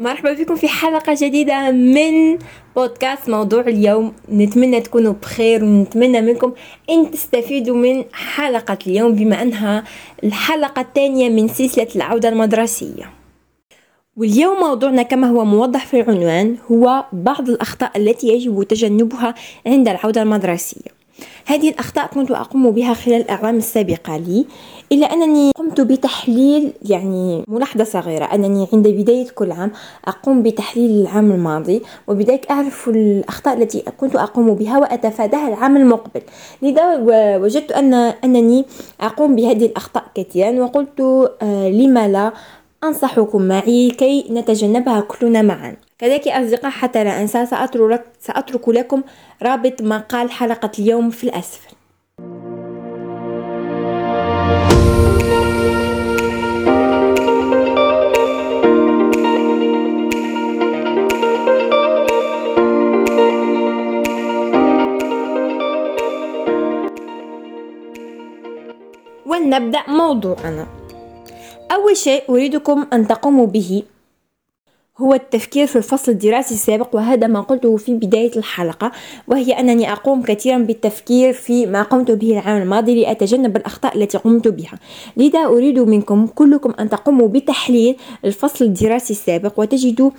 مرحبا بكم في حلقة جديدة من بودكاست موضوع اليوم. نتمنى تكونوا بخير ونتمنى منكم إن تستفيدوا من حلقة اليوم بما أنها الحلقة الثانية من سلسلة العودة المدرسية. واليوم موضوعنا كما هو موضح في العنوان هو بعض الأخطاء التي يجب تجنبها عند العودة المدرسية. هذه الأخطاء كنت أقوم بها خلال الأعوام السابقة لي إلا أنني قمت بتحليل يعني ملاحظة صغيرة أنني عند بداية كل عام أقوم بتحليل العام الماضي وبذلك أعرف الأخطاء التي كنت أقوم بها وأتفاداها العام المقبل. لذا وجدت أن أنني أقوم بهذه الأخطاء كثيرا وقلت آه، لما لا أنصحكم معي كي نتجنبها كلنا معا. كذلك أصدقاء حتى لا أنسى سأترك, سأترك لكم رابط مقال حلقة اليوم في الأسفل. ولنبدأ موضوعنا. أول شيء أريدكم أن تقوموا به هو التفكير في الفصل الدراسي السابق وهذا ما قلته في بداية الحلقة وهي أنني أقوم كثيرا بالتفكير في ما قمت به العام الماضي لأتجنب الأخطاء التي قمت بها. لذا أريد منكم كلكم أن تقوموا بتحليل الفصل الدراسي السابق وتجدوا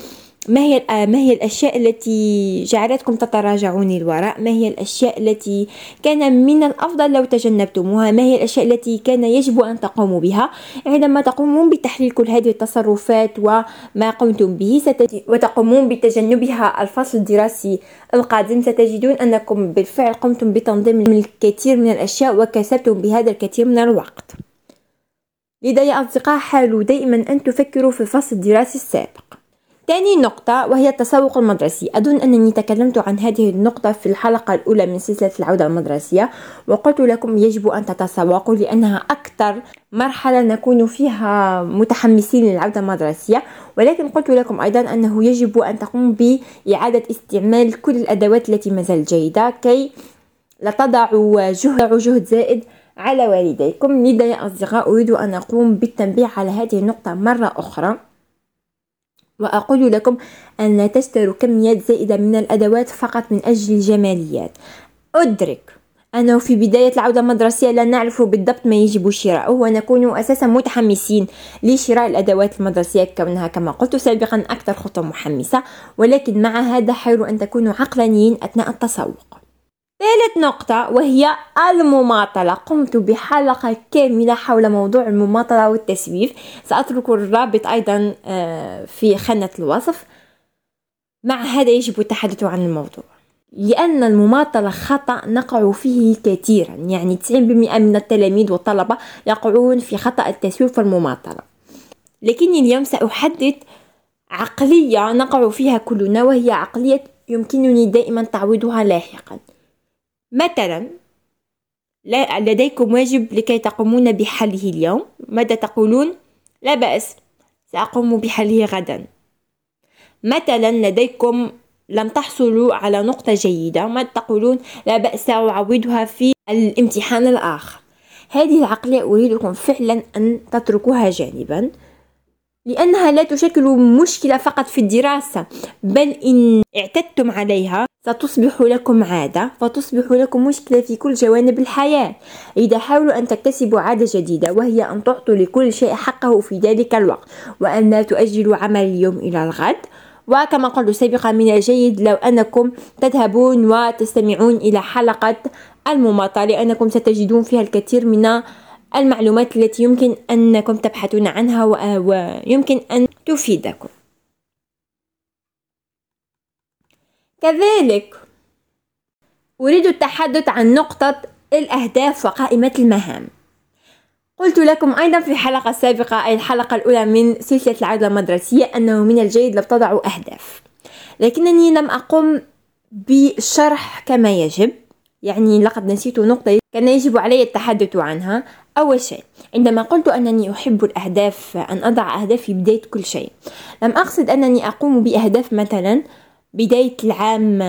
ما هي ما هي الأشياء التي جعلتكم تتراجعون للوراء ما هي الأشياء التي كان من الأفضل لو تجنبتموها؟ ما هي الأشياء التي كان يجب أن تقوموا بها؟ عندما تقومون بتحليل كل هذه التصرفات وما قمتم به وتقومون بتجنبها الفصل الدراسي القادم ستجدون أنكم بالفعل قمتم بتنظيم الكثير من الأشياء وكسبتم بهذا الكثير من الوقت. لذا يا أصدقاء حاولوا دائما أن تفكروا في الفصل الدراسي السابق. ثاني نقطة وهي التسوق المدرسي. أظن أنني تكلمت عن هذه النقطة في الحلقة الأولى من سلسلة العودة المدرسية وقلت لكم يجب أن تتسوقوا لأنها أكثر مرحلة نكون فيها متحمسين للعودة المدرسية. ولكن قلت لكم أيضا أنه يجب أن تقوم بإعادة استعمال كل الأدوات التي ما زالت جيدة كي لا تضعوا جهد, جهد زائد على والديكم. لذا يا أصدقاء أريد أن أقوم بالتنبيه على هذه النقطة مرة أخرى. وأقول لكم أن لا تشتروا كميات زائدة من الأدوات فقط من أجل الجماليات. أدرك أنه في بداية العودة المدرسية لا نعرف بالضبط ما يجب شراؤه ونكون أساسا متحمسين لشراء الأدوات المدرسية كونها كما قلت سابقا أكثر خطوة محمسة ولكن مع هذا حاولوا أن تكونوا عقلانيين أثناء التسوق. ثالث نقطة وهي المماطلة. قمت بحلقة كاملة حول موضوع المماطلة والتسويف. سأترك الرابط أيضا آه، في خانة الوصف. مع هذا يجب التحدث عن الموضوع. لأن المماطلة خطأ نقع فيه كثيرا. يعني 90% من التلاميذ والطلبة يقعون في خطأ التسويف والمماطلة. لكني اليوم سأحدد عقلية نقع فيها كلنا وهي عقلية يمكنني دائما تعويضها لاحقا. مثلا لديكم واجب لكي تقومون بحله اليوم. ماذا تقولون؟ لا بأس سأقوم بحله غدا. مثلا لديكم لم تحصلوا على نقطة جيدة. ما تقولون؟ لا بأس سأعوضها في الامتحان الآخر. هذه العقلية أريدكم فعلا أن تتركوها جانبا. لأنها لا تشكل مشكلة فقط في الدراسة بل إن اعتدتم عليها ستصبح لكم عادة فتصبح لكم مشكلة في كل جوانب الحياة. إذا حاولوا أن تكتسبوا عادة جديدة وهي أن تعطوا لكل شيء حقه في ذلك الوقت وأن لا تؤجلوا عمل اليوم إلى الغد. وكما قلت سابقا من الجيد لو أنكم تذهبون وتستمعون إلى حلقة المماطلة لأنكم ستجدون فيها الكثير من المعلومات التي يمكن أنكم تبحثون عنها ويمكن أن تفيدكم. كذلك أريد التحدث عن نقطة الأهداف وقائمة المهام. قلت لكم أيضا في الحلقة السابقة أي الحلقة الأولى من سلسلة العودة المدرسية أنه من الجيد لو تضعوا أهداف. لكنني لم أقم بالشرح كما يجب يعني لقد نسيت نقطة كان يجب علي التحدث عنها. أول شيء عندما قلت أنني أحب الأهداف أن أضع أهداف في بداية كل شيء لم أقصد أنني أقوم بأهداف مثلا بداية العام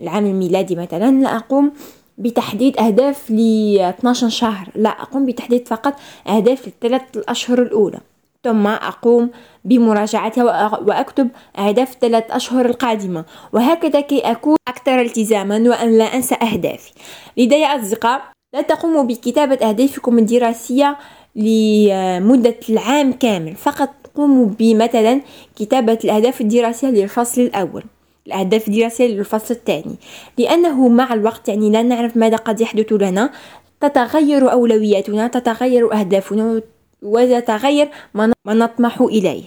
العام الميلادي مثلا لا أقوم بتحديد أهداف ل 12 شهر لا أقوم بتحديد فقط أهداف للثلاث الأشهر الأولى ثم أقوم بمراجعتها وأكتب أهداف ثلاث أشهر القادمة وهكذا كي أكون أكثر التزاما وأن لا أنسى أهدافي. يا أصدقاء لا تقوموا بكتابة أهدافكم الدراسية لمدة العام كامل فقط قوموا بمثلا كتابة الأهداف الدراسية للفصل الأول الأهداف الدراسية للفصل الثاني. لأنه مع الوقت يعني لا نعرف ماذا قد يحدث لنا. تتغير أولوياتنا تتغير أهدافنا ويتغير ما نطمح إليه.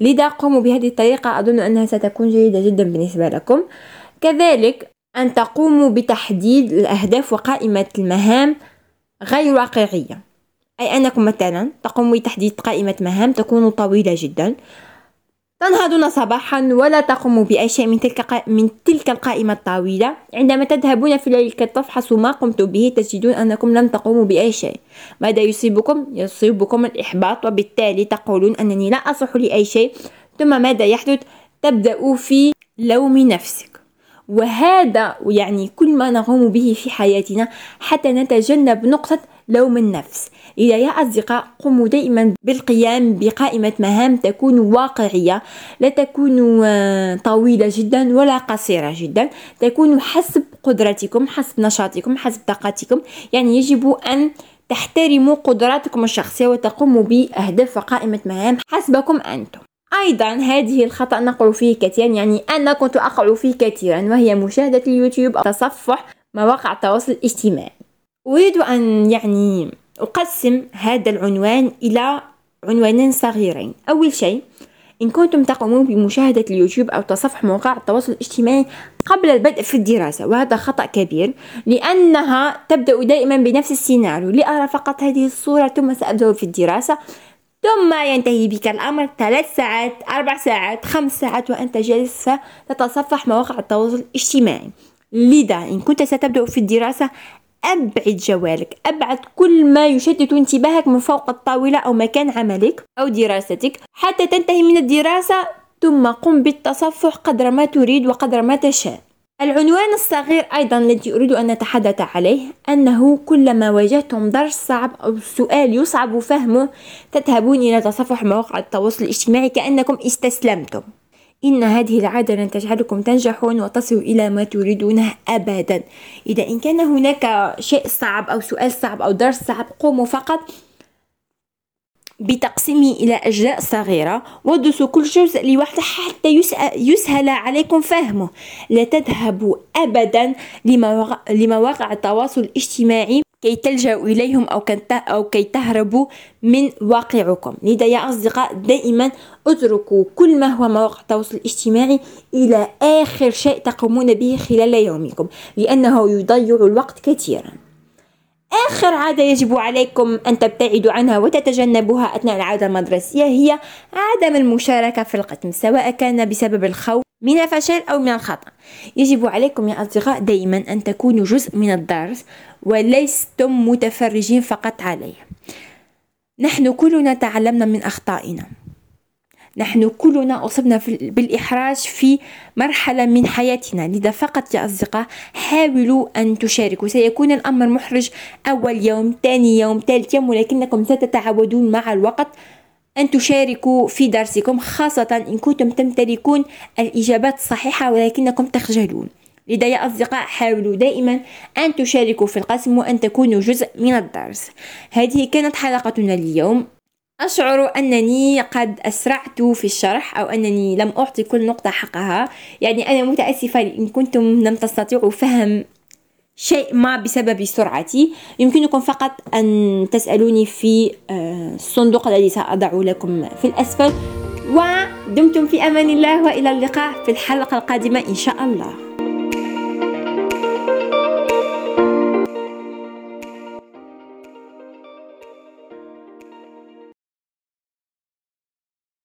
لذا قوموا بهذه الطريقة. أظن أنها ستكون جيدة جدا بالنسبة لكم. كذلك أن تقوموا بتحديد الأهداف وقائمة المهام غير واقعية. أي أنكم مثلا تقوموا بتحديد قائمة مهام تكون طويلة جدا. تنهضون صباحا ولا تقوموا بأي شيء من تلك من تلك القائمة الطويلة. عندما تذهبون في الليل كي تفحصوا ما قمتم به تجدون أنكم لم تقوموا بأي شيء. ماذا يصيبكم؟ يصيبكم الإحباط وبالتالي تقولون أنني لا أصلح لأي شيء. ثم ماذا يحدث؟ تبدأ في لوم نفسك. وهذا يعني كل ما نقوم به في حياتنا حتى نتجنب نقطة لوم النفس. إذا يا أصدقاء قوموا دائما بالقيام بقائمة مهام تكون واقعية لا تكون آه، طويلة جدا ولا قصيرة جدا. تكون حسب قدرتكم حسب نشاطكم حسب طاقتكم. يعني يجب أن تحترموا قدراتكم الشخصية وتقوموا بأهداف وقائمة مهام حسبكم أنتم. أيضا هذه الخطأ نقع فيه كثيرا يعني أنا كنت أقع فيه كثيرا وهي مشاهدة اليوتيوب أو تصفح مواقع التواصل الاجتماعي. أريد أن يعني أقسم هذا العنوان إلى عنوانين صغيرين. أول شيء إن كنتم تقومون بمشاهدة اليوتيوب أو تصفح مواقع التواصل الاجتماعي قبل البدء في الدراسة وهذا خطأ كبير لأنها تبدأ دائما بنفس السيناريو. لأرى فقط هذه الصورة ثم سأبدأ في الدراسة. ثم ينتهي بك الأمر ثلاث ساعات أربع ساعات خمس ساعات وأنت جالس تتصفح مواقع التواصل الاجتماعي. لذا إن كنت ستبدأ في الدراسة أبعد جوالك أبعد كل ما يشتت انتباهك من فوق الطاولة أو مكان عملك أو دراستك حتى تنتهي من الدراسة ثم قم بالتصفح قدر ما تريد وقدر ما تشاء. العنوان الصغير أيضا الذي أريد أن نتحدث عليه أنه كلما واجهتم درس صعب أو سؤال يصعب فهمه تذهبون إلى تصفح مواقع التواصل الاجتماعي كأنكم استسلمتم. إن هذه العادة لن تجعلكم تنجحون وتصلوا إلى ما تريدونه أبدا. إذا إن كان هناك شيء صعب أو سؤال صعب أو درس صعب قوموا فقط بتقسيمه إلى أجزاء صغيرة ودرسوا كل جزء لوحده حتى يسهل عليكم فهمه. لا تذهبوا أبدا لمواقع التواصل الاجتماعي كي تلجأوا إليهم أو, أو كي تهربوا من واقعكم. لذا يا أصدقاء دائما اتركوا كل ما هو مواقع التواصل الاجتماعي إلى آخر شيء تقومون به خلال يومكم لأنه يضيع الوقت كثيرا. آخر عادة يجب عليكم أن تبتعدوا عنها وتتجنبوها أثناء العادة المدرسية هي عدم المشاركة في القسم سواء كان بسبب الخوف من الفشل أو من الخطأ. يجب عليكم يا أصدقاء دائما أن تكونوا جزء من الدرس ولستم متفرجين فقط عليه. نحن كلنا تعلمنا من أخطائنا. نحن كلنا أصبنا بالإحراج في مرحلة من حياتنا. لذا فقط يا أصدقاء حاولوا أن تشاركوا. سيكون الأمر محرج. أول يوم ثاني يوم ثالث يوم ولكنكم ستتعودون مع الوقت أن تشاركوا في درسكم خاصة إن كنتم تمتلكون الإجابات الصحيحة ولكنكم تخجلون. لذا يا أصدقاء حاولوا دائما أن تشاركوا في القسم وأن تكونوا جزء من الدرس. هذه كانت حلقتنا اليوم. أشعر أنني قد أسرعت في الشرح أو أنني لم أعطي كل نقطة حقها. يعني أنا متأسفة إن كنتم لم تستطيعوا فهم شيء ما بسبب سرعتي. يمكنكم فقط أن تسألوني في آه، الصندوق الذي سأضع لكم في الأسفل. ودمتم في أمان الله وإلى اللقاء في الحلقة القادمة إن شاء الله.